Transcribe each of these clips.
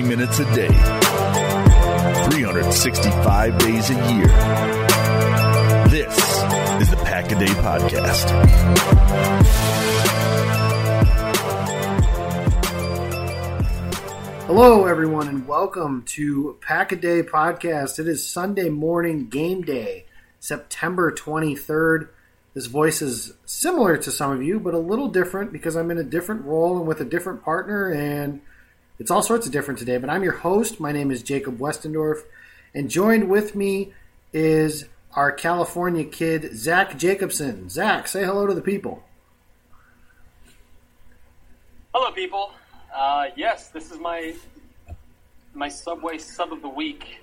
20 minutes a day, 365 days a year. This is the Pack a Day Podcast. Hello, everyone, and welcome to Pack a Day Podcast. It is Sunday morning game day, September 23rd. This voice is similar to some of you, but a little different because I'm in a different role and with a different partner, and it's all sorts of different today. But I'm your host. My name is Jacob Westendorf, and joined with me is our California kid, Zach Jacobson. Zach, say hello to the people. Hello, people. Uh, yes, this is my my Subway sub of the week.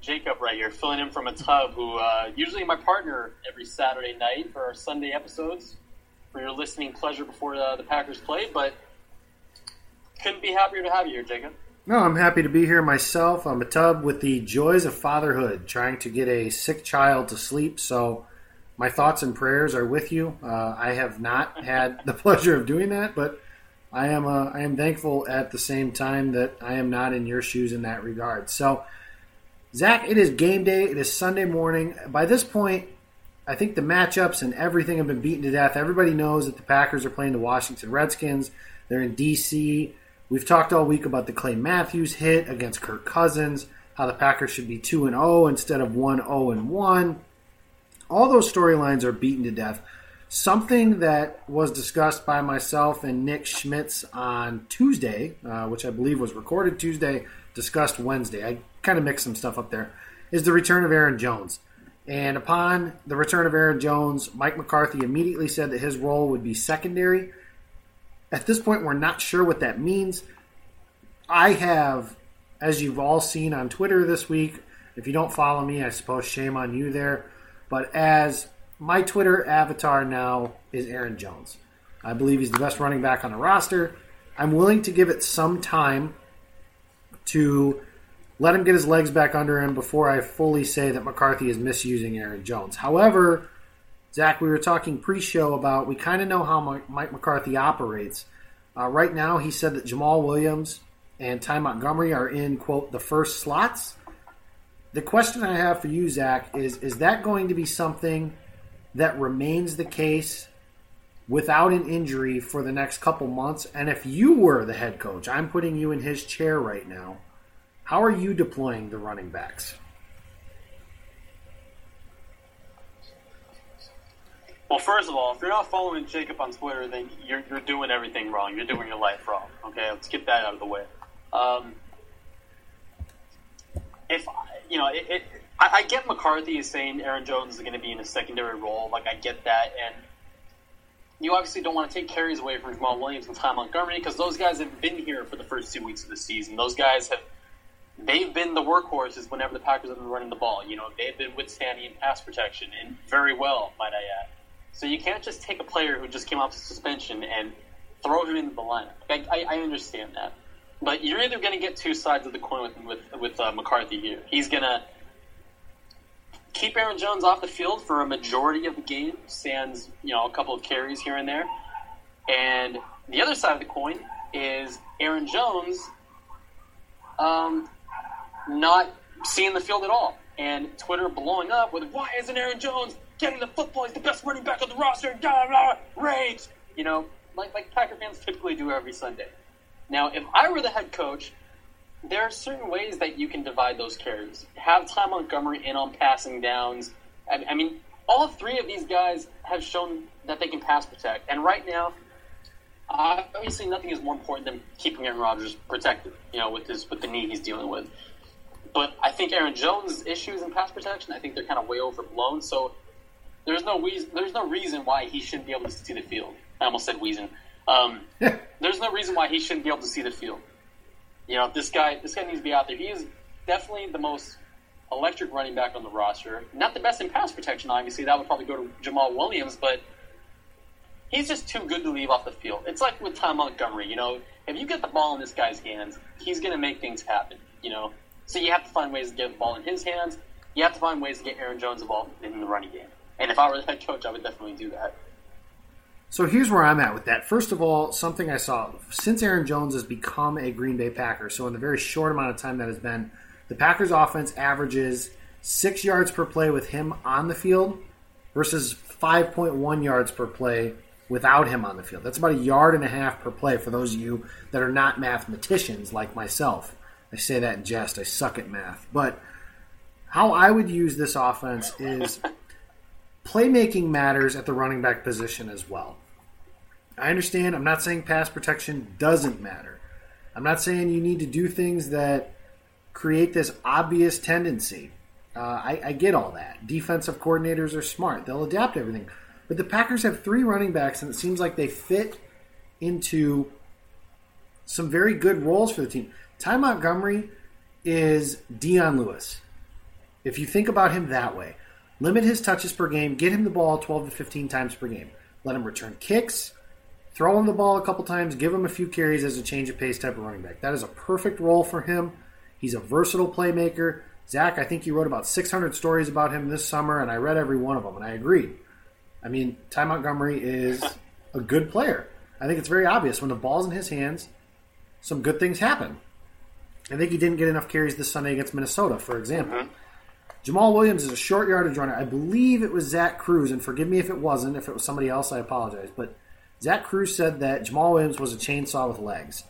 Jacob right here, filling in from a tub, who uh, usually my partner every Saturday night for our Sunday episodes for your listening pleasure before uh, the Packers play. But couldn't be happier to have you here, Jacob. No, I'm happy to be here myself. I'm a tub with the joys of fatherhood, trying to get a sick child to sleep. So my thoughts and prayers are with you. Uh, I have not had the pleasure of doing that, but I am uh, I am thankful at the same time that I am not in your shoes in that regard. So. Zach, it is game day. It is Sunday morning. By this point, I think the matchups and everything have been beaten to death. Everybody knows that the Packers are playing the Washington Redskins. They're in D.C. We've talked all week about the Clay Matthews hit against Kirk Cousins, how the Packers should be 2 and 0 instead of 1 0 and 1. All those storylines are beaten to death. Something that was discussed by myself and Nick Schmitz on Tuesday, uh, which I believe was recorded Tuesday, discussed Wednesday. I kind of mixed some stuff up there. Is the return of Aaron Jones. And upon the return of Aaron Jones, Mike McCarthy immediately said that his role would be secondary. At this point, we're not sure what that means. I have, as you've all seen on Twitter this week, if you don't follow me, I suppose shame on you there. But as my Twitter avatar now is Aaron Jones. I believe he's the best running back on the roster. I'm willing to give it some time to let him get his legs back under him before I fully say that McCarthy is misusing Aaron Jones. However, Zach, we were talking pre-show about we kind of know how Mike McCarthy operates. Uh, right now, he said that Jamaal Williams and Ty Montgomery are in quote the first slots. The question I have for you, Zach, is is that going to be something that remains the case without an injury for the next couple months? And if you were the head coach, I'm putting you in his chair right now. How are you deploying the running backs? Well, first of all, if you're not following Jacob on Twitter, then you're, you're doing everything wrong. You're doing your life wrong. Okay, let's get that out of the way. Um, if you know, it, it, I, I get McCarthy is saying Aaron Jones is going to be in a secondary role. Like I get that, and you obviously don't want to take carries away from Jamaal Williams and Ty Montgomery because those guys have been here for the first two weeks of the season. Those guys have they've been the workhorses whenever the Packers have been running the ball. You know, they've been withstanding pass protection and very well, might I add. So you can't just take a player who just came off suspension and throw him into the lineup. I, I, I understand that, but you're either going to get two sides of the coin with with, with uh, McCarthy here. He's going to keep Aaron Jones off the field for a majority of the game, stands you know a couple of carries here and there, and the other side of the coin is Aaron Jones. Um, not seeing the field at all. And Twitter blowing up with, why isn't Aaron Jones getting the football? He's the best running back on the roster. Blah, blah, rage. You know, like, like Packer fans typically do every Sunday. Now, if I were the head coach, there are certain ways that you can divide those carries. Have Ty Montgomery in on passing downs. I, I mean, all three of these guys have shown that they can pass protect. And right now, obviously, nothing is more important than keeping Aaron Rodgers protected. You know, with his with the knee he's dealing with. But I think Aaron Jones' issues in pass protection, I think they're kind of way overblown. So there's no reason, there's no reason why he shouldn't be able to see the field. I almost said Weason. Um, there's no reason why he shouldn't be able to see the field. You know, this guy, this guy needs to be out there. He is definitely the most electric running back on the roster. Not the best in pass protection, obviously. That would probably go to Jamaal Williams, but he's just too good to leave off the field. It's like with Tom Montgomery. You know, if you get the ball in this guy's hands, he's going to make things happen. You know, so you have to find ways to get the ball in his hands. You have to find ways to get Aaron Jones involved in the running game. And if I were the head coach, I would definitely do that. So here's where I'm at with that. First of all, something I saw since Aaron Jones has become a Green Bay Packer, so in the very short amount of time that has been, the Packers offense averages six yards per play with him on the field versus 5.1 yards per play without him on the field. That's about a yard and a half per play for those of you that are not mathematicians like myself. I say that in jest. I suck at math. But how I would use this offense is playmaking matters at the running back position as well. I understand. I'm not saying pass protection doesn't matter. I'm not saying you need to do things that create this obvious tendency. Uh, I, I get all that. Defensive coordinators are smart, they'll adapt everything. But the Packers have three running backs, and it seems like they fit into some very good roles for the team. Ty Montgomery is Dion Lewis. If you think about him that way, limit his touches per game, get him the ball 12 to 15 times per game. Let him return kicks, throw him the ball a couple times, give him a few carries as a change of pace type of running back. That is a perfect role for him. He's a versatile playmaker. Zach, I think you wrote about 600 stories about him this summer, and I read every one of them, and I agreed. I mean, Ty Montgomery is a good player. I think it's very obvious when the ball's in his hands, some good things happen. I think he didn't get enough carries this Sunday against Minnesota, for example. Mm-hmm. Jamaal Williams is a short yardage runner. I believe it was Zach Kruse, and forgive me if it wasn't. If it was somebody else, I apologize. But Zach Kruse said that Jamaal Williams was a chainsaw with legs.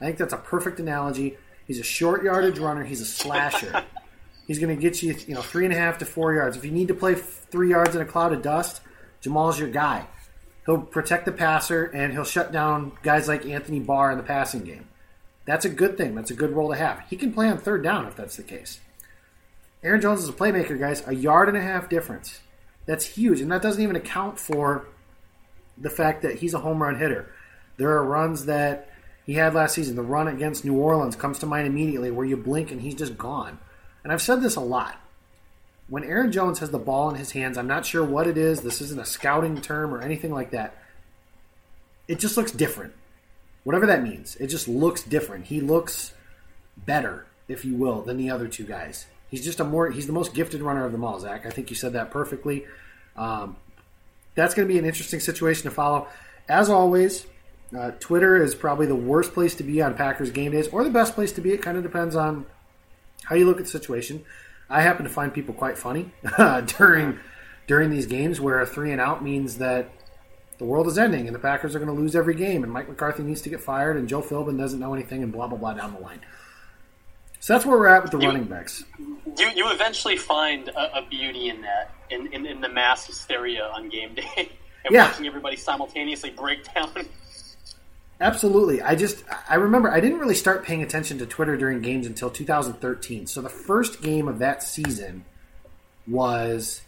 I think that's a perfect analogy. He's a short yardage runner. He's a slasher. He's going to get you, you know, three and a half to four yards. If you need to play three yards in a cloud of dust, Jamaal's your guy. He'll protect the passer and he'll shut down guys like Anthony Barr in the passing game. That's a good thing. That's a good role to have. He can play on third down if that's the case. Aaron Jones is a playmaker, guys. A yard and a half difference. That's huge, and that doesn't even account for the fact that he's a home run hitter. There are runs that he had last season. The run against New Orleans comes to mind immediately, where you blink and he's just gone. And I've said this a lot. When Aaron Jones has the ball in his hands, I'm not sure what it is. This isn't a scouting term or anything like that. It just looks different. Whatever that means, it just looks different. He looks better, if you will, than the other two guys. He's just a more he's the most gifted runner of them all, Zach. I think you said that perfectly. Um, that's going to be an interesting situation to follow. As always, uh, Twitter is probably the worst place to be on Packers game days, or the best place to be. It kind of depends on how you look at the situation. I happen to find people quite funny during during these games where a three and out means that the world is ending and the Packers are going to lose every game and Mike McCarthy needs to get fired and Joe Philbin doesn't know anything and blah blah blah down the line. So that's where we're at with the you, running backs. You you eventually find a, a beauty in that in, in, in, the mass hysteria on game day and yeah. watching everybody simultaneously break down. Absolutely. I just I remember I didn't really start paying attention to Twitter during games until 2013. So the first game of that season was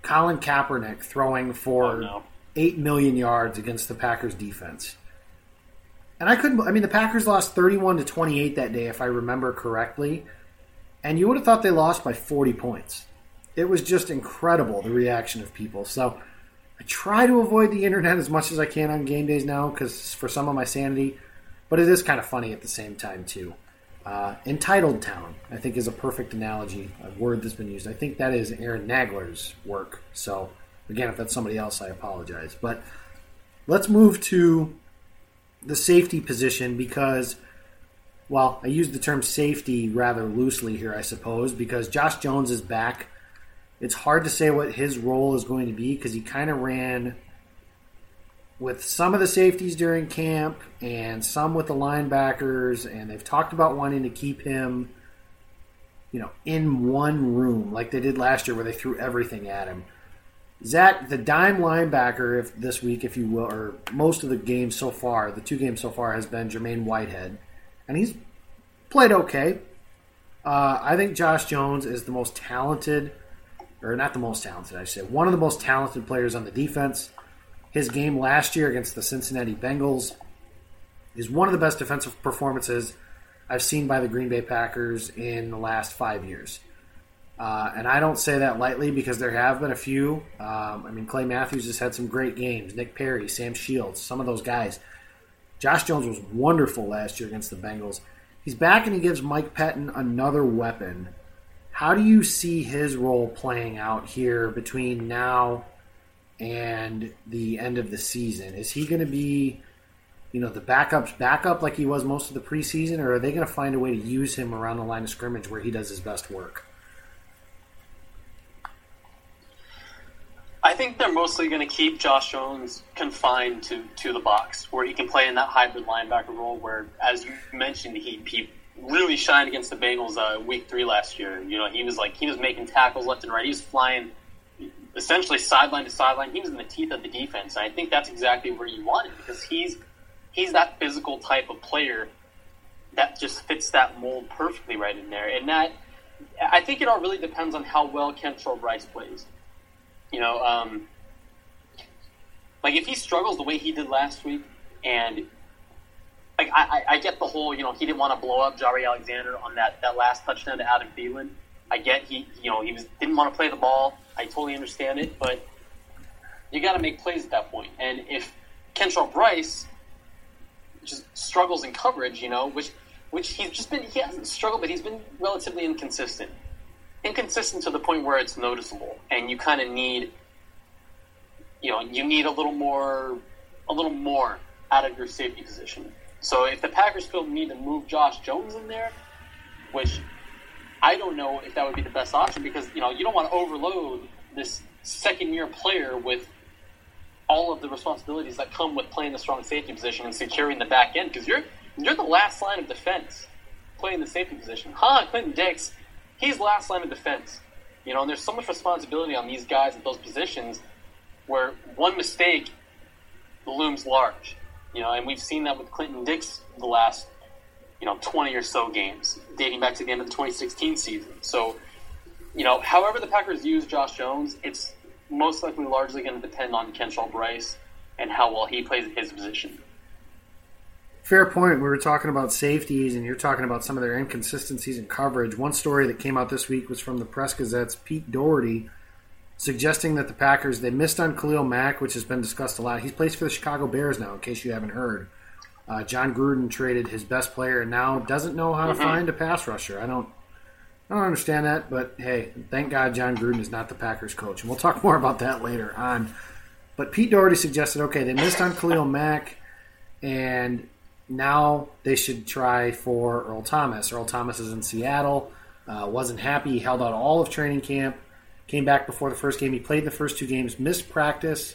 Colin Kaepernick throwing for oh, no. 8 million yards against the Packers defense. And I couldn't. I mean, the Packers lost thirty-one to twenty-eight that day, if I remember correctly. And you would have thought they lost by forty points. It was just incredible the reaction of people. So I try to avoid the internet as much as I can on game days now, because for some of my sanity. But it is kind of funny at the same time too. Uh, entitled town, I think, is a perfect analogy, a word that's been used. I think that is Aaron Nagler's work. So again, if that's somebody else, I apologize. But let's move to the safety position because, well, I use the term safety rather loosely here, I suppose, because Josh Jones is back. It's hard to say what his role is going to be because he kind of ran with some of the safeties during camp and some with the linebackers, and they've talked about wanting to keep him, you know, in one room like they did last year where they threw everything at him. Zach, the dime linebacker, if this week, if you will, or most of the games so far, the two games so far has been Jermaine Whitehead, and he's played okay. Uh, I think Josh Jones is the most talented, or not the most talented, I say, one of the most talented players on the defense. His game last year against the Cincinnati Bengals is one of the best defensive performances I've seen by the Green Bay Packers in the last five years. Uh, and I don't say that lightly because there have been a few. Um, I mean, Clay Matthews has had some great games. Nick Perry, Sam Shields, some of those guys. Josh Jones was wonderful last year against the Bengals. He's back and he gives Mike Pettine another weapon. How do you see his role playing out here between now and the end of the season? Is he going to be, you know, the backup's backup like he was most of the preseason, or are they going to find a way to use him around the line of scrimmage where he does his best work? I think they're mostly going to keep Josh Jones confined to, to the box, where he can play in that hybrid linebacker role. Where, as you mentioned, he, he really shined against the Bengals uh, week three last year. You know, he was like he was making tackles left and right. He was flying essentially sideline to sideline. He was in the teeth of the defense, and I think that's exactly where you want him because he's he's that physical type of player that just fits that mold perfectly right in there. And that I think it all really depends on how well Kentrell Brice plays. You know, um, like if he struggles the way he did last week, and like I, I get the whole, you know, he didn't want to blow up Jaire Alexander on that, that last touchdown to Adam Thielen. I get he, you know, he was didn't want to play the ball. I totally understand it, but you got to make plays at that point. And if Kentrell Brice just struggles in coverage, you know, which which he's just been he hasn't struggled, but he's been relatively inconsistent inconsistent to the point where it's noticeable, and you kind of need, you know, you need a little more, a little more out of your safety position. So if the Packers feel need to move Josh Jones in there, which I don't know if that would be the best option because you know you don't want to overload this second year player with all of the responsibilities that come with playing the strong safety position and securing the back end because you're you're the last line of defense playing the safety position. Huh, Clinton Dix he's last line of defense. You know, and there's so much responsibility on these guys at those positions where one mistake looms large. You know, and we've seen that with Clinton Dix the last, you know, 20 or so games, dating back to the end of the 2016 season. So, you know, however the Packers use Josh Jones, it's most likely largely going to depend on Kentrell Brice and how well he plays his position. Fair point. We were talking about safeties, and you're talking about some of their inconsistencies in coverage. One story that came out this week was from the Press Gazette's Pete Dougherty, suggesting that the Packers they missed on Khalil Mack, which has been discussed a lot. He's plays for the Chicago Bears now, in case you haven't heard. Uh, Jon Gruden traded his best player and now doesn't know how to mm-hmm. find a pass rusher. I don't, I don't understand that, but hey, thank God Jon Gruden is not the Packers coach, and we'll talk more about that later on. But Pete Dougherty suggested, okay, they missed on Khalil Mack, and now they should try for Earl Thomas. Earl Thomas is in Seattle. Uh, wasn't happy. He held out all of training camp. Came back before the first game. He played the first two games. Missed practice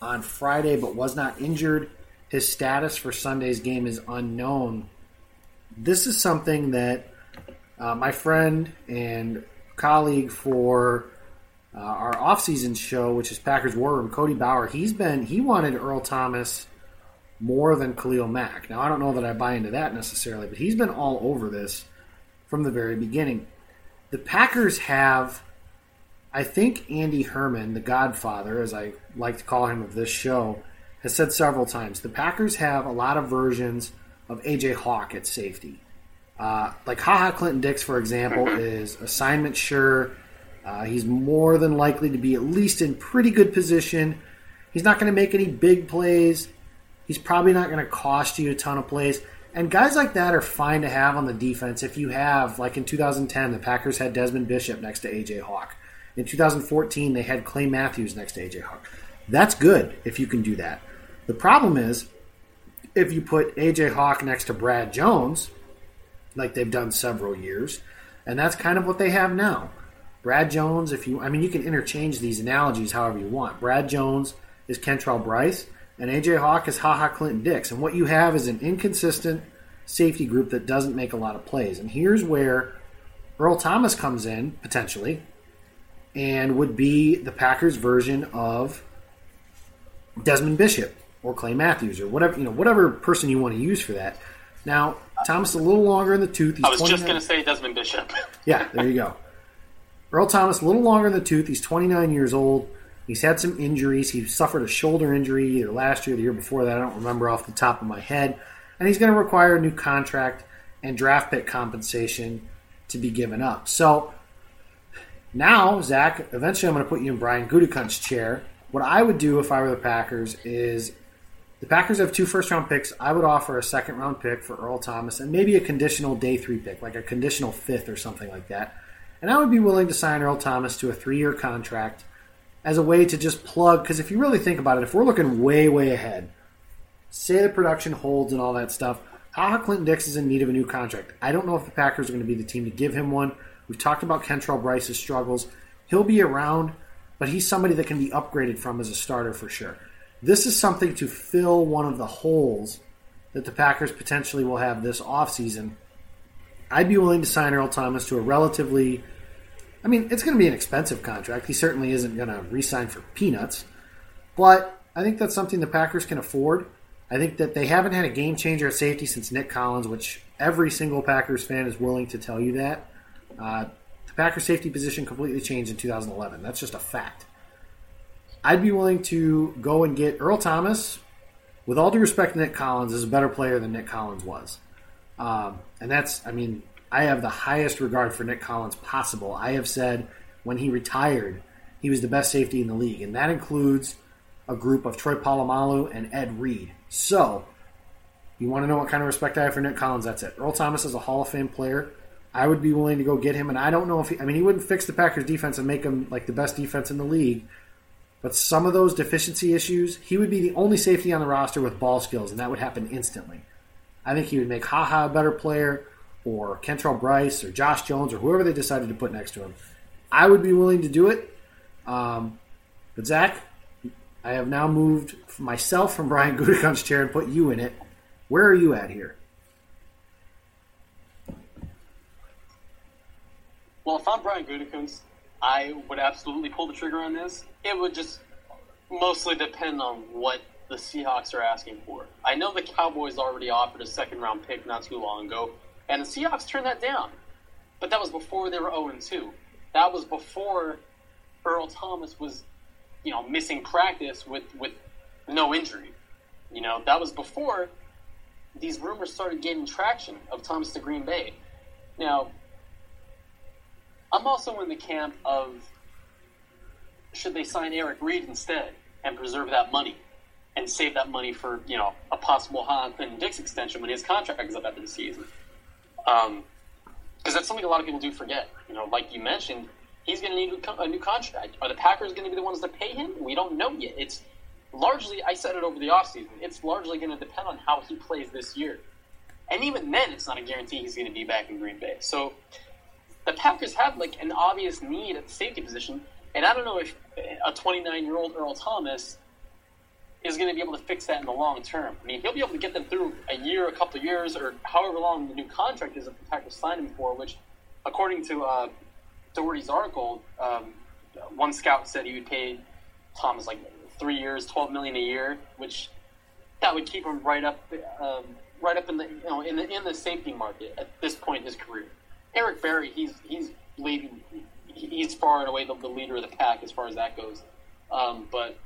on Friday, but was not injured. His status for Sunday's game is unknown. This is something that uh, my friend and colleague for uh, our offseason show, which is Packers War Room, Cody Bauer, he's been he wanted Earl Thomas more than Khalil Mack. Now, I don't know that I buy into that necessarily, but he's been all over this from the very beginning. The Packers have, I think Andy Herman, the godfather, as I like to call him of this show, has said several times the Packers have a lot of versions of AJ Hawk at safety. Uh, like Ha Ha Clinton Dix, for example, is assignment sure. Uh, he's more than likely to be at least in pretty good position. He's not going to make any big plays. He's probably not going to cost you a ton of plays. And guys like that are fine to have on the defense if you have, like in 2010, the Packers had Desmond Bishop next to A.J. Hawk. In 2014, they had Clay Matthews next to A.J. Hawk. That's good if you can do that. The problem is if you put A.J. Hawk next to Brad Jones, like they've done several years, and that's kind of what they have now. Brad Jones, if you, I mean, you can interchange these analogies however you want. Brad Jones is Kentrell Brice and AJ Hawk is Ha Ha Clinton Dix. And what you have is an inconsistent safety group that doesn't make a lot of plays. And here's where Earl Thomas comes in, potentially, and would be the Packers' version of Desmond Bishop or Clay Matthews or whatever you know, whatever person you want to use for that. Now, Thomas a little longer in the tooth. He's I was just going to say Desmond Bishop. yeah, there you go. Earl Thomas a little longer in the tooth. He's 29 years old. He's had some injuries. He suffered a shoulder injury either last year or the year before that. I don't remember off the top of my head. And he's going to require a new contract and draft pick compensation to be given up. So now, Zach, eventually I'm going to put you in Brian Gutekunst's chair. What I would do if I were the Packers is the Packers have two first round picks. I would offer a second round pick for Earl Thomas and maybe a conditional day three pick, like a conditional fifth or something like that. And I would be willing to sign Earl Thomas to a three year contract as a way to just plug. Because if you really think about it, if we're looking way, way ahead, say the production holds and all that stuff, Ha Clinton Dix is in need of a new contract. I don't know if the Packers are going to be the team to give him one. We've talked about Kentrell Brice's struggles. He'll be around, but he's somebody that can be upgraded from as a starter for sure. This is something to fill one of the holes that the Packers potentially will have this offseason. I'd be willing to sign Earl Thomas to a relatively I mean, it's going to be an expensive contract. He certainly isn't going to re-sign for peanuts, but I think that's something the Packers can afford. I think that they haven't had a game changer at safety since Nick Collins, which every single Packers fan is willing to tell you that. Uh, the Packers safety position completely changed in 2011. That's just a fact. I'd be willing to go and get Earl Thomas. With all due respect, Nick Collins is a better player than Nick Collins was. Um, and that's, I mean, I have the highest regard for Nick Collins possible. I have said when he retired, he was the best safety in the league, and that includes a group of Troy Polamalu and Ed Reed. So, you want to know what kind of respect I have for Nick Collins? That's it. Earl Thomas is a Hall of Fame player. I would be willing to go get him, and I don't know if he, I mean he wouldn't fix the Packers defense and make them like the best defense in the league, but some of those deficiency issues, he would be the only safety on the roster with ball skills, and that would happen instantly. I think he would make Ha Ha a better player or Kentrell Brice or Josh Jones or whoever they decided to put next to him. I would be willing to do it. Um, but Zach, I have now moved myself from Brian Gutekunst's chair and put you in it. Where are you at here? Well, if I'm Brian Gutekunst, I would absolutely pull the trigger on this. It would just mostly depend on what the Seahawks are asking for. I know the Cowboys already offered a second round pick not too long ago, and the Seahawks turned that down. But that was before they were 0 2. That was before Earl Thomas was, you know, missing practice with, with no injury. You know, that was before these rumors started gaining traction of Thomas to Green Bay. Now, I'm also in the camp of should they sign Eric Reid instead and preserve that money and save that money for, you know, a possible Han Clinton Dix extension when his contract is up after the season. Because um, that's something a lot of people do forget. You know, like you mentioned, he's going to need a new contract. Are the Packers going to be the ones that pay him? We don't know yet. It's largely, I said it over the offseason, it's largely going to depend on how he plays this year. And even then, it's not a guarantee he's going to be back in Green Bay. So the Packers have like an obvious need at the safety position. And I don't know if a 29 year old Earl Thomas is going to be able to fix that in the long term. I mean, he'll be able to get them through a year, a couple of years, or however long the new contract is that the Packers signed him for. Which, according to uh, Dougherty's article, um, one scout said he would pay Thomas like three years, twelve million a year, which that would keep him right up, um, right up in the you know in the in the safety market at this point in his career. Eric Berry, he's he's leading, he's far and away the, the leader of the pack as far as that goes. Um, but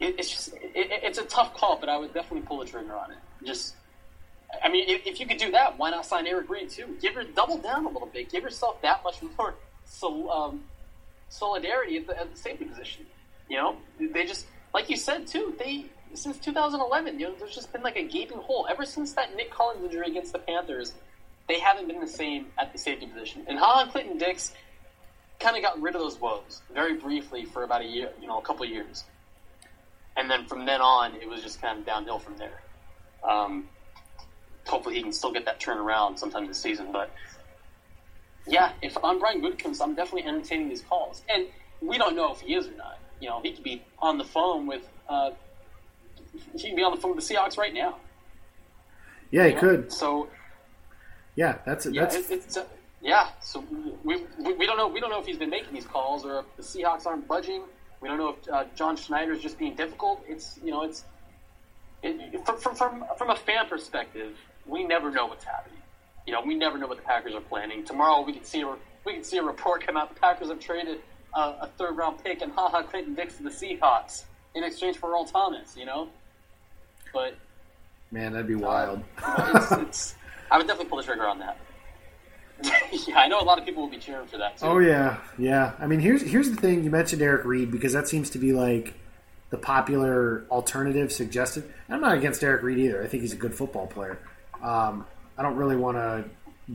it, it's just it, it's a tough call, but I would definitely pull the trigger on it. Just, I mean, if, if you could do that, why not sign Eric Reid too? Give her double down a little bit. Give yourself that much more so, um, solidarity at the, at the safety position. You know, they just like you said too. They since 2011, you know, there's just been like a gaping hole ever since that Nick Collins injury against the Panthers. They haven't been the same at the safety position. And Ha Clinton Dix kind of got rid of those woes very briefly for about a year, you know, a couple of years and then from then on, it was just kind of downhill from there. Um, hopefully, he can still get that turnaround sometime this season. But yeah, if I'm Brian Gutekunst, I'm definitely entertaining these calls, and we don't know if he is or not. You know, he could be on the phone with uh, he could be on the phone with the Seahawks right now. Yeah, he know? could. So yeah, that's yeah, that's it, it's. Uh, yeah, so we, we, we don't know we don't know if he's been making these calls or if the Seahawks aren't budging we don't know if uh, John Schneider is just being difficult. It's you know it's it, from, from from from a fan perspective, we never know what's happening. You know, we never know what the Packers are planning. Tomorrow, we can see a we can see a report come out. The Packers have traded uh, a third round pick and Ha Ha Clinton Dix to the Seahawks in exchange for Earl Thomas. You know, but man, that'd be wild. Uh, it's, it's, I would definitely pull the trigger on that. yeah, I know a lot of people will be cheering for that too. Oh yeah, yeah. I mean, here's here's the thing. You mentioned Eric Reid because that seems to be like the popular alternative suggested. I'm not against Eric Reid either. I think he's a good football player. Um, I don't really want to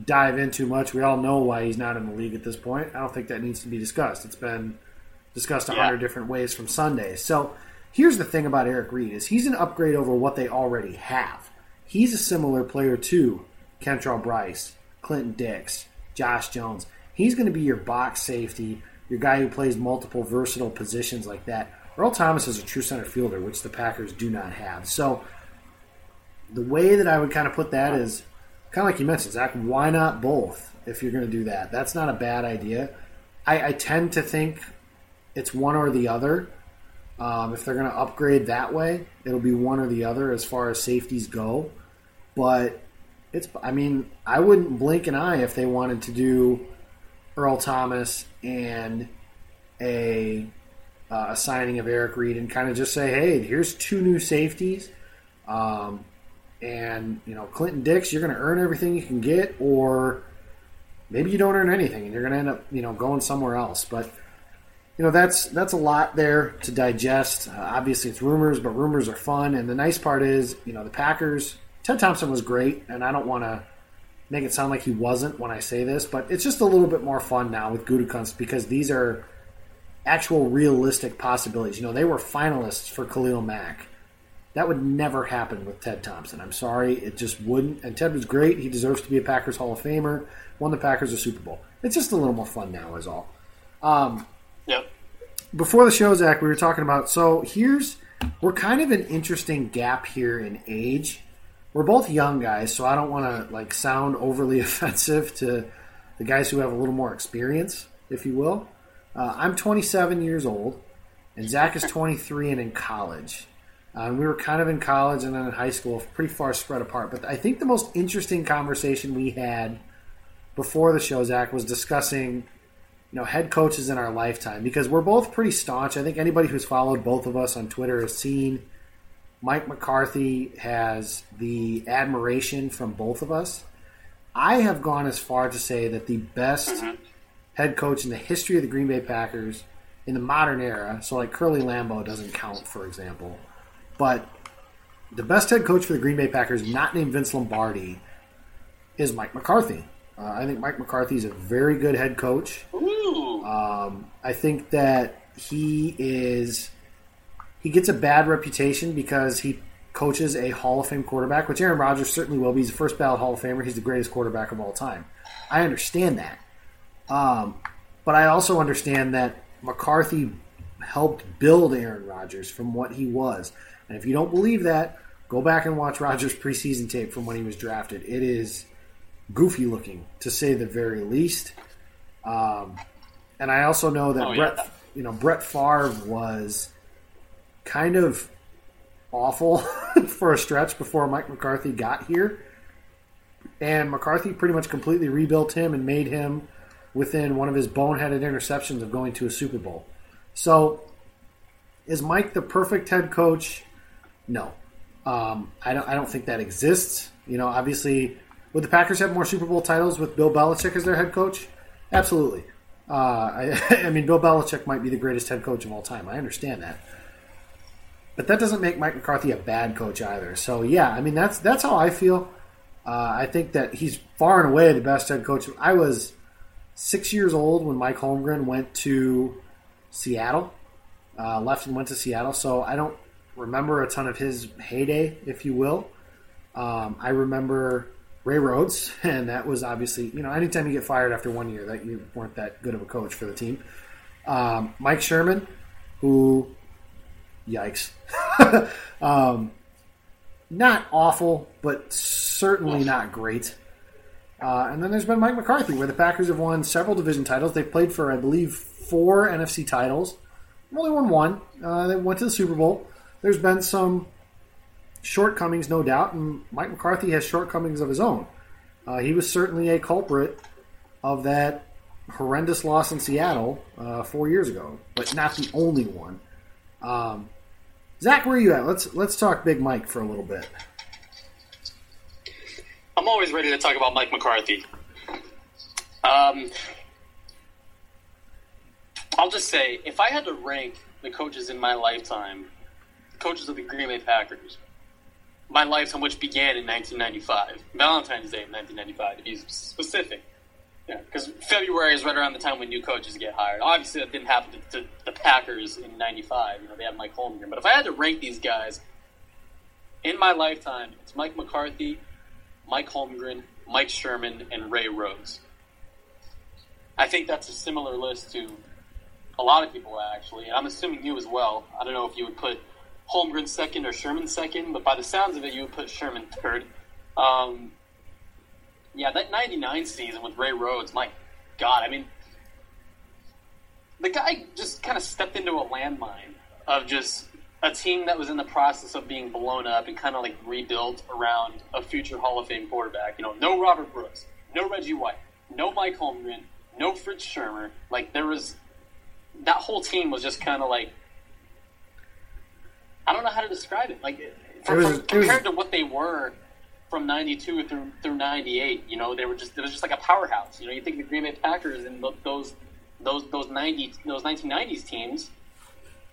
dive in too much. We all know why he's not in the league at this point. I don't think that needs to be discussed. It's been discussed a hundred Yeah. different ways from Sunday. So here's the thing about Eric Reid is he's an upgrade over what they already have. He's a similar player to Kentrell Brice, Clinton Dix, Josh Jones. He's going to be your box safety, your guy who plays multiple versatile positions like that. Earl Thomas is a true center fielder, which the Packers do not have. So the way that I would kind of put that is kind of like you mentioned, Zach. Why not both? If you're going to do that, that's not a bad idea. I, I tend to think it's one or the other. Um, if they're going to upgrade that way, it'll be one or the other as far as safeties go. But it's, I mean, I wouldn't blink an eye if they wanted to do Earl Thomas and a, uh, a signing of Eric Reid and kind of just say, hey, here's two new safeties. Um, and you know Clinton Dix, you're going to earn everything you can get, or maybe you don't earn anything and you're going to end up you know going somewhere else. But you know that's that's a lot there to digest. Uh, obviously, it's rumors, but rumors are fun. And the nice part is, you know, the Packers. Ted Thompson was great, and I don't want to make it sound like he wasn't when I say this, but it's just a little bit more fun now with Gutekunst because these are actual realistic possibilities. You know, they were finalists for Khalil Mack. That would never happen with Ted Thompson. I'm sorry, it just wouldn't. And Ted was great. He deserves to be a Packers Hall of Famer. Won the Packers a Super Bowl. It's just a little more fun now, is all. Um, Yep. before the show, Zach, we were talking about. So here's we're kind of an interesting gap here in age. We're both young guys, so I don't want to like sound overly offensive to the guys who have a little more experience, if you will. Uh, I'm 27 years old, and Zach is 23 and in college. Uh, and we were kind of in college and then in high school, pretty far spread apart. But I think the most interesting conversation we had before the show, Zach, was discussing you know, head coaches in our lifetime because we're both pretty staunch. I think anybody who's followed both of us on Twitter has seen Mike McCarthy has the admiration from both of us. I have gone as far to say that the best head coach in the history of the Green Bay Packers in the modern era, so like Curly Lambeau doesn't count, for example, but the best head coach for the Green Bay Packers, not named Vince Lombardi, is Mike McCarthy. Uh, I think Mike McCarthy is a very good head coach. Um, I think that he is he gets a bad reputation because he coaches a Hall of Fame quarterback, which Aaron Rodgers certainly will be. He's a first ballot Hall of Famer. He's the greatest quarterback of all time. I understand that, um, but I also understand that McCarthy helped build Aaron Rodgers from what he was. And if you don't believe that, go back and watch Rodgers' preseason tape from when he was drafted. It is goofy looking, to say the very least. Um, and I also know that Oh, yeah. Brett, you know, Brett Favre was kind of awful for a stretch before Mike McCarthy got here. And McCarthy pretty much completely rebuilt him and made him within one of his boneheaded interceptions of going to a Super Bowl. So, is Mike the perfect head coach? No, um, I don't. I don't think that exists. You know, obviously, would the Packers have more Super Bowl titles with Bill Belichick as their head coach? Absolutely. Uh, I, I mean, Bill Belichick might be the greatest head coach of all time. I understand that, but that doesn't make Mike McCarthy a bad coach either. So, yeah, I mean, that's that's how I feel. Uh, I think that he's far and away the best head coach. I was six years old when Mike Holmgren went to Seattle, uh, left and went to Seattle. So I don't remember a ton of his heyday, if you will. Um, I remember Ray Rhodes, and that was obviously you know anytime you get fired after one year, that you weren't that good of a coach for the team. Um, Mike Sherman, who, yikes, um, not awful, but certainly not great. Uh, and then there's been Mike McCarthy, where the Packers have won several division titles. They've played for, I believe, four NFC titles. Only won one. Uh, they went to the Super Bowl. There's been some shortcomings, no doubt, and Mike McCarthy has shortcomings of his own. Uh, he was certainly a culprit of that horrendous loss in Seattle uh, four years ago, but not the only one. Um, Zach, where are you at? Let's let's talk Big Mike for a little bit. I'm always ready to talk about Mike McCarthy. Um, I'll just say, if I had to rank the coaches in my lifetime, the coaches of the Green Bay Packers, my lifetime, which began in 1995, Valentine's Day in 1995 to be specific. Yeah, because February is right around the time when new coaches get hired. Obviously, that didn't happen to, to the Packers in '95. You know, they had Mike Holmgren. But if I had to rank these guys in my lifetime, it's Mike McCarthy, Mike Holmgren, Mike Sherman, and Ray Rhodes. I think that's a similar list to a lot of people, actually. and I'm assuming you as well. I don't know if you would put Holmgren second or Sherman second, but by the sounds of it, you would put Sherman third. Um, yeah, that 99 season with Ray Rhodes, my God, I mean, the guy just kind of stepped into a landmine of just a team that was in the process of being blown up and kind of like rebuilt around a future Hall of Fame quarterback. You know, no Robert Brooks, no Reggie White, no Mike Holmgren, no Fritz Shurmur. Like, there was that whole team was just kind of like I don't know how to describe it. Like, for, was, compared was, to what they were from '92 through through '98, you know, they were just it was just like a powerhouse. You know, you think the Green Bay Packers and those those those '90 those 1990s teams,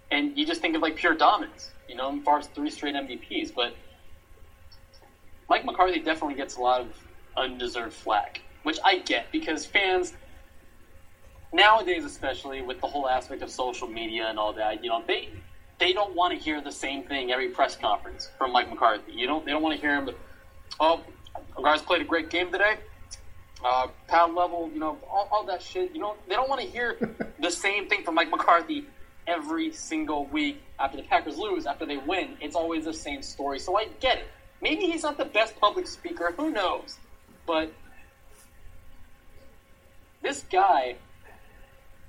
and you just think of like pure dominance. You know, as far as three straight MVPs, but Mike McCarthy definitely gets a lot of undeserved flack, which I get because fans nowadays, especially with the whole aspect of social media and all that, you know, they they don't want to hear the same thing every press conference from Mike McCarthy. You don't they don't want to hear him oh, guys played a great game today. Uh, pound level, you know, all, all that shit. You know, they don't want to hear the same thing from Mike McCarthy every single week after the Packers lose, after they win. It's always the same story. So I get it. Maybe he's not the best public speaker. Who knows? But this guy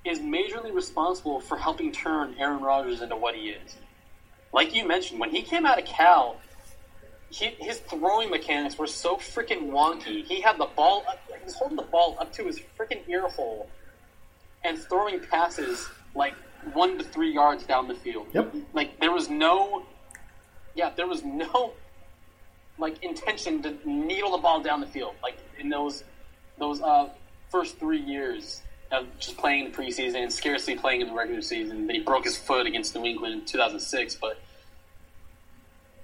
is majorly responsible for helping turn Aaron Rodgers into what he is. Like you mentioned, when he came out of Cal, he, his throwing mechanics were so freaking wonky. He had the ball, up, he was holding the ball up to his freaking ear hole and throwing passes like one to three yards down the field. Yep. Like there was no, yeah, there was no like intention to needle the ball down the field. Like in those those uh, first three years of just playing in the preseason and scarcely playing in the regular season. Then he broke his foot against New England in 2006, but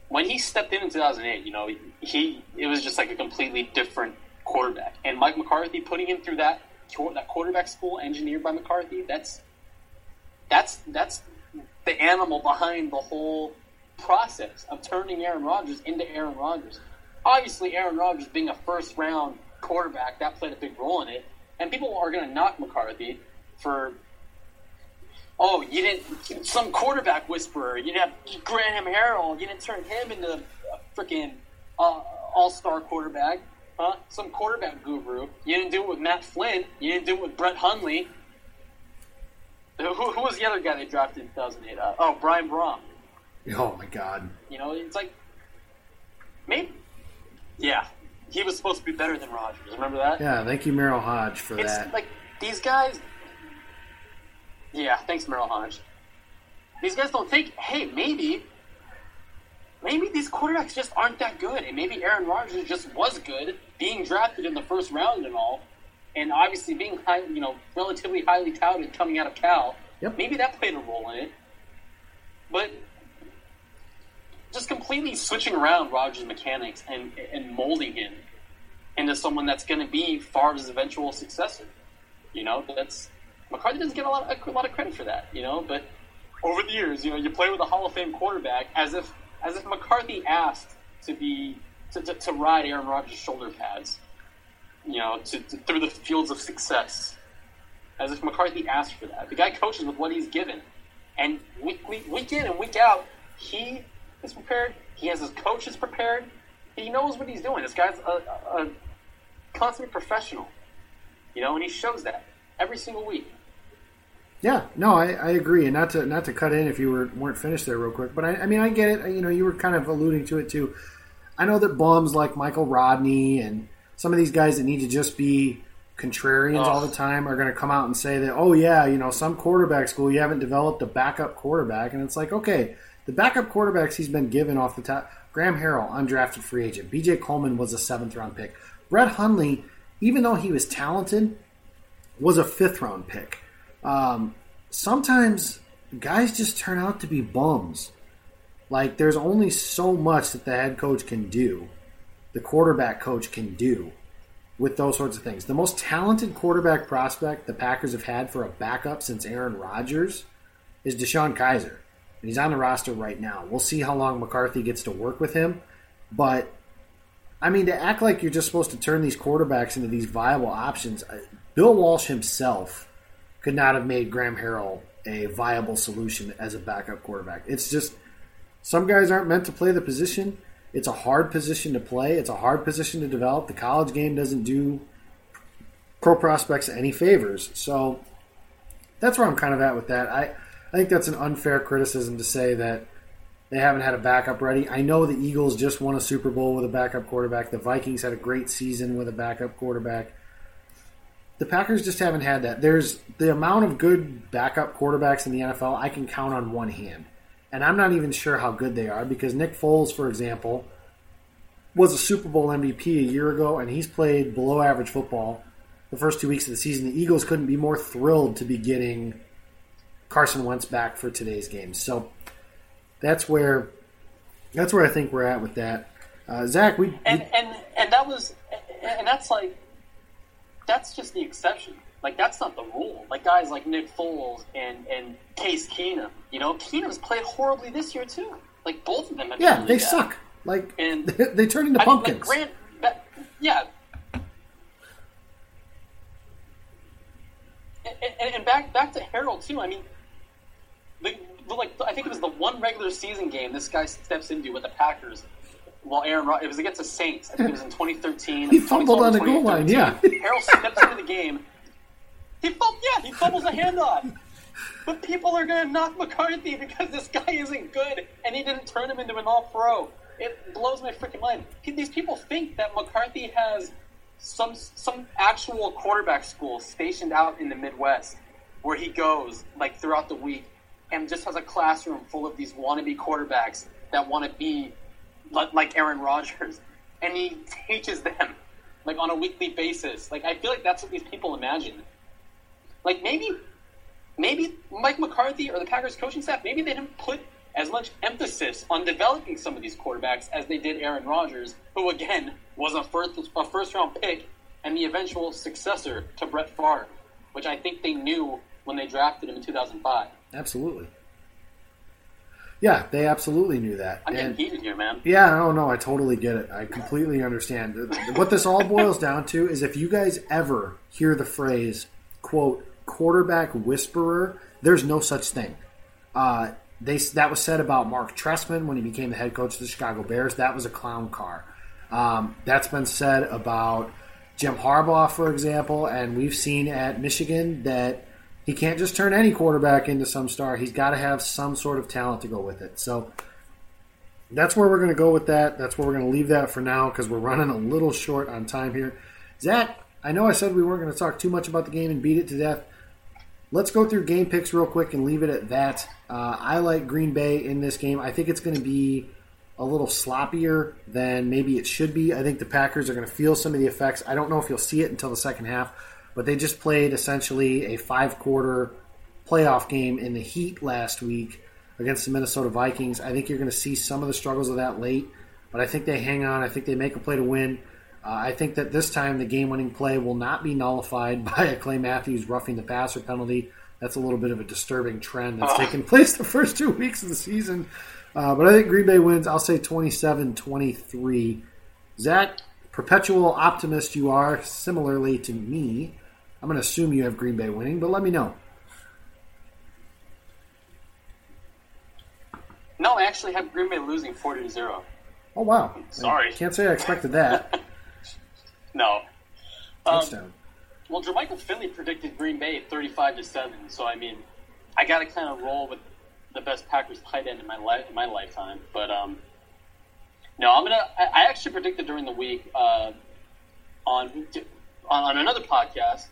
when he stepped in in 2008, you know, he it was just like a completely different quarterback. And Mike McCarthy putting him through that that quarterback school engineered by McCarthy, that's that's that's the animal behind the whole process of turning Aaron Rodgers into Aaron Rodgers. Obviously, Aaron Rodgers being a first round quarterback, that played a big role in it. And people are going to knock McCarthy for oh, you didn't some quarterback whisperer. You didn't have Graham Harrell. You didn't turn him into a freaking uh, all star quarterback. Huh? Some quarterback guru. You didn't do it with Matt Flynn. You didn't do it with Brett Hundley. Who, who was the other guy they drafted in 2008? Uh, oh, Brian Brohm. Oh my God! You know, it's like maybe, yeah, he was supposed to be better than Rodgers. Remember that? Yeah, thank you, Merril Hoge, for it's that. Like these guys, yeah, thanks, Merril Hoge. These guys don't think, hey, maybe, maybe these quarterbacks just aren't that good, and maybe Aaron Rodgers just was good, being drafted in the first round and all, and obviously being high, you know, relatively highly touted coming out of Cal. Yep. Maybe that played a role in it, but just completely switching around Rodgers' mechanics and and molding him into someone that's going to be Favre's eventual successor. You know, that's McCarthy doesn't get a lot of, a lot of credit for that, you know. But over the years, you know, you play with a Hall of Fame quarterback as if as if McCarthy asked to be to, to, to ride Aaron Rodgers' shoulder pads, you know, to, to, through the fields of success, as if McCarthy asked for that. The guy coaches with what he's given, and week, week, week in and week out, he is prepared. He has his coaches prepared. He knows what he's doing. This guy's a, a, a consummate professional, you know, and he shows that every single week. Yeah, no, I, I agree, and not to not to cut in if you were weren't finished there real quick, but I, I mean I get it. You know, you were kind of alluding to it too. I know that bums like Michael Rodney and some of these guys that need to just be contrarians oh. all the time are going to come out and say that, oh yeah, you know, some quarterback school you haven't developed a backup quarterback, and it's like, okay, the backup quarterbacks he's been given off the top: Graham Harrell, undrafted free agent. B.J. Coleman was a seventh round pick. Brett Hundley, even though he was talented, was a fifth round pick. Um, sometimes guys just turn out to be bums. Like, there's only so much that the head coach can do, the quarterback coach can do with those sorts of things. The most talented quarterback prospect the Packers have had for a backup since Aaron Rodgers is DeShone Kizer. And he's on the roster right now. We'll see how long McCarthy gets to work with him. But, I mean, to act like you're just supposed to turn these quarterbacks into these viable options, uh, Bill Walsh himself could not have made Graham Harrell a viable solution as a backup quarterback. It's just some guys aren't meant to play the position. It's a hard position to play. It's a hard position to develop. The college game doesn't do pro prospects any favors. So that's where I'm kind of at with that. I, I think that's an unfair criticism to say that they haven't had a backup ready. I know the Eagles just won a Super Bowl with a backup quarterback. The Vikings had a great season with a backup quarterback. The Packers just haven't had that. There's the amount of good backup quarterbacks in the NFL I can count on one hand. And I'm not even sure how good they are because Nick Foles, for example, was a Super Bowl MVP a year ago and he's played below average football the first two weeks of the season. The Eagles couldn't be more thrilled to be getting Carson Wentz back for today's game. So that's where that's where I think we're at with that. Uh, Zach, we, and, and and that was and that's like that's just the exception. Like that's not the rule. Like guys like Nick Foles and and Case Keenum. You know, Keenum's played horribly this year too. Like both of them. Have yeah, really they bad. suck. Like And- they, turn into I mean, pumpkins. like Grant, yeah. And, and, and back back to Harrell too. I mean, the, the, like I think it was the one regular season game this guy steps into with the Packers. While Aaron Rod- it was against the Saints. I think it was in 2013. He fumbled on the goal line, yeah. Harrell steps into the game. He fumbled, yeah, he fumbles a handoff. But people are going to knock McCarthy because this guy isn't good and he didn't turn him into an all pro. It blows my freaking mind. These people think that McCarthy has some some actual quarterback school stationed out in the Midwest where he goes like throughout the week and just has a classroom full of these wannabe quarterbacks that want to be like, Aaron Rodgers, and he teaches them like on a weekly basis. Like I feel like that's what these people imagine. Like maybe maybe Mike McCarthy or the Packers coaching staff, maybe they didn't put as much emphasis on developing some of these quarterbacks as they did Aaron Rodgers, who again was a first a first round pick and the eventual successor to Brett Favre, which I think they knew when they drafted him in 2005. Absolutely. Yeah, they absolutely knew that. I'm getting And- heated here, man. Yeah, no, no, I totally get it. I completely understand. What this all boils down to is if you guys ever hear the phrase, quote, quarterback whisperer, there's no such thing. Uh, they That was said about Marc Trestman when he became the head coach of the Chicago Bears. That was a clown car. Um, that's been said about Jim Harbaugh, for example, and we've seen at Michigan that he can't just turn any quarterback into some star. He's got to have some sort of talent to go with it. So that's where we're going to go with that. That's where we're going to leave that for now because we're running a little short on time here. Zach, I know I said we weren't going to talk too much about the game and beat it to death. Let's go through game picks real quick and leave it at that. Uh, I like Green Bay in this game. I think it's going to be a little sloppier than maybe it should be. I think the Packers are going to feel some of the effects. I don't know if you'll see it until the second half, but they just played essentially a five quarter playoff game in the heat last week against the Minnesota Vikings. I think you're going to see some of the struggles of that late, but I think they hang on. I think they make a play to win. Uh, I think that this time the game winning play will not be nullified by a Clay Matthews roughing the passer penalty. That's a little bit of a disturbing trend that's taken place the first two weeks of the season. Uh, but I think Green Bay wins. I'll say 27 23. Zach, perpetual optimist you are, similarly to me. I'm going to assume you have Green Bay winning, but let me know. No, I actually have Green Bay losing 40 to 0. Oh, wow. Sorry. I can't say I expected that. No. Um, Touchdown. well, Jermichael Finley predicted Green Bay 35 to 7, so I mean, I got to kind of roll with the best Packers tight end in my life in my lifetime. But um, no, I'm gonna. I, I actually predicted during the week uh, on, on on another podcast.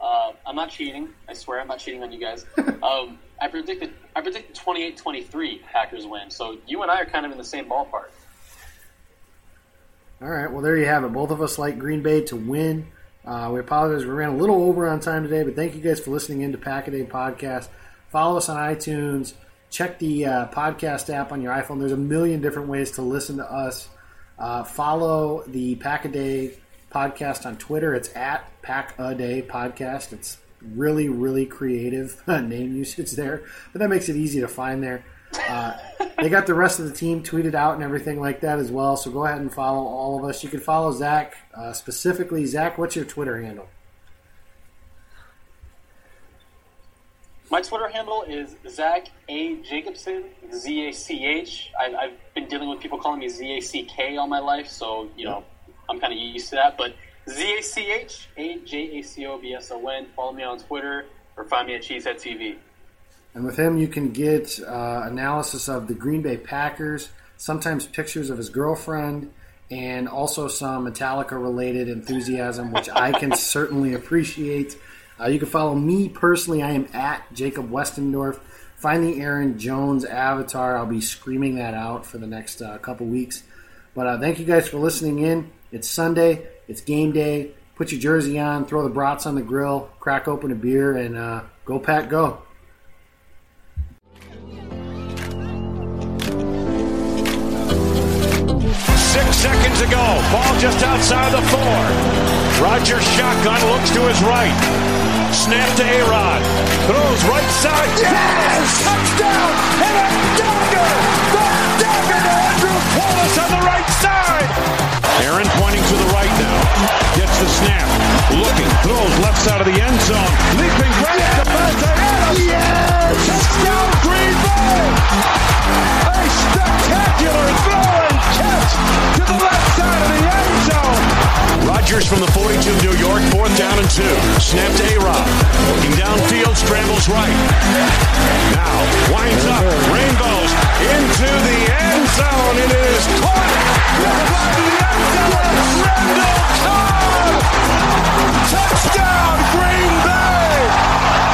Uh, I'm not cheating. I swear I'm not cheating on you guys. um, I predicted I predicted 28-23 Packers win. So you and I are kind of in the same ballpark. All right, well, there you have it. Both of us like Green Bay to win. Uh, we apologize. We ran a little over on time today, but thank you guys for listening in to Pack a Day Podcast. Follow us on iTunes. check the uh, podcast app on your iPhone. There's a million different ways to listen to us. Uh, follow the Pack a Day podcast on Twitter. It's at Pack a Day Podcast. It's really, really creative name usage there, but that makes it easy to find there. Uh, they got the rest of the team tweeted out and everything like that as well. So go ahead and follow all of us. You can follow Zach uh, specifically. Zach, what's your Twitter handle? My Twitter handle is Zach A Jacobson, Z A C H. I've been dealing with people calling me Z A C K all my life, so you know I'm kind of used to that. But Z A C H A J A C O B S O N. Follow me on Twitter or find me at Cheesehead TV. And with him, you can get uh, analysis of the Green Bay Packers, sometimes pictures of his girlfriend, and also some Metallica related enthusiasm, which I can certainly appreciate. Uh, you can follow me personally. I am at Jacob Westendorf. Find the Aaron Jones avatar. I'll be screaming that out for the next uh, couple weeks. But uh, thank you guys for listening in. It's Sunday. It's game day. Put your jersey on. Throw the brats on the grill. Crack open a beer and uh, go Pack go. Six seconds to go. Ball just outside the four. Rodgers shotgun looks to his right. Snap to A-Rod. Throws right side. Yes! Touchdown! And a dagger! The dagger to Andrew Wallace on the right side! Aaron pointing to the right now. Gets the snap. Looking. Throws left side of the end zone. Leaping right yes! to Davante Adams. Yes! Touchdown Green Bay! A spectacular throw and catch to the left side of the end. Rodgers from the 42 New York, fourth down and two. Snap to A-Rod. Looking downfield, scrambles right. Now winds up, rainbows into the end zone. It is caught. Touchdown, Green Bay!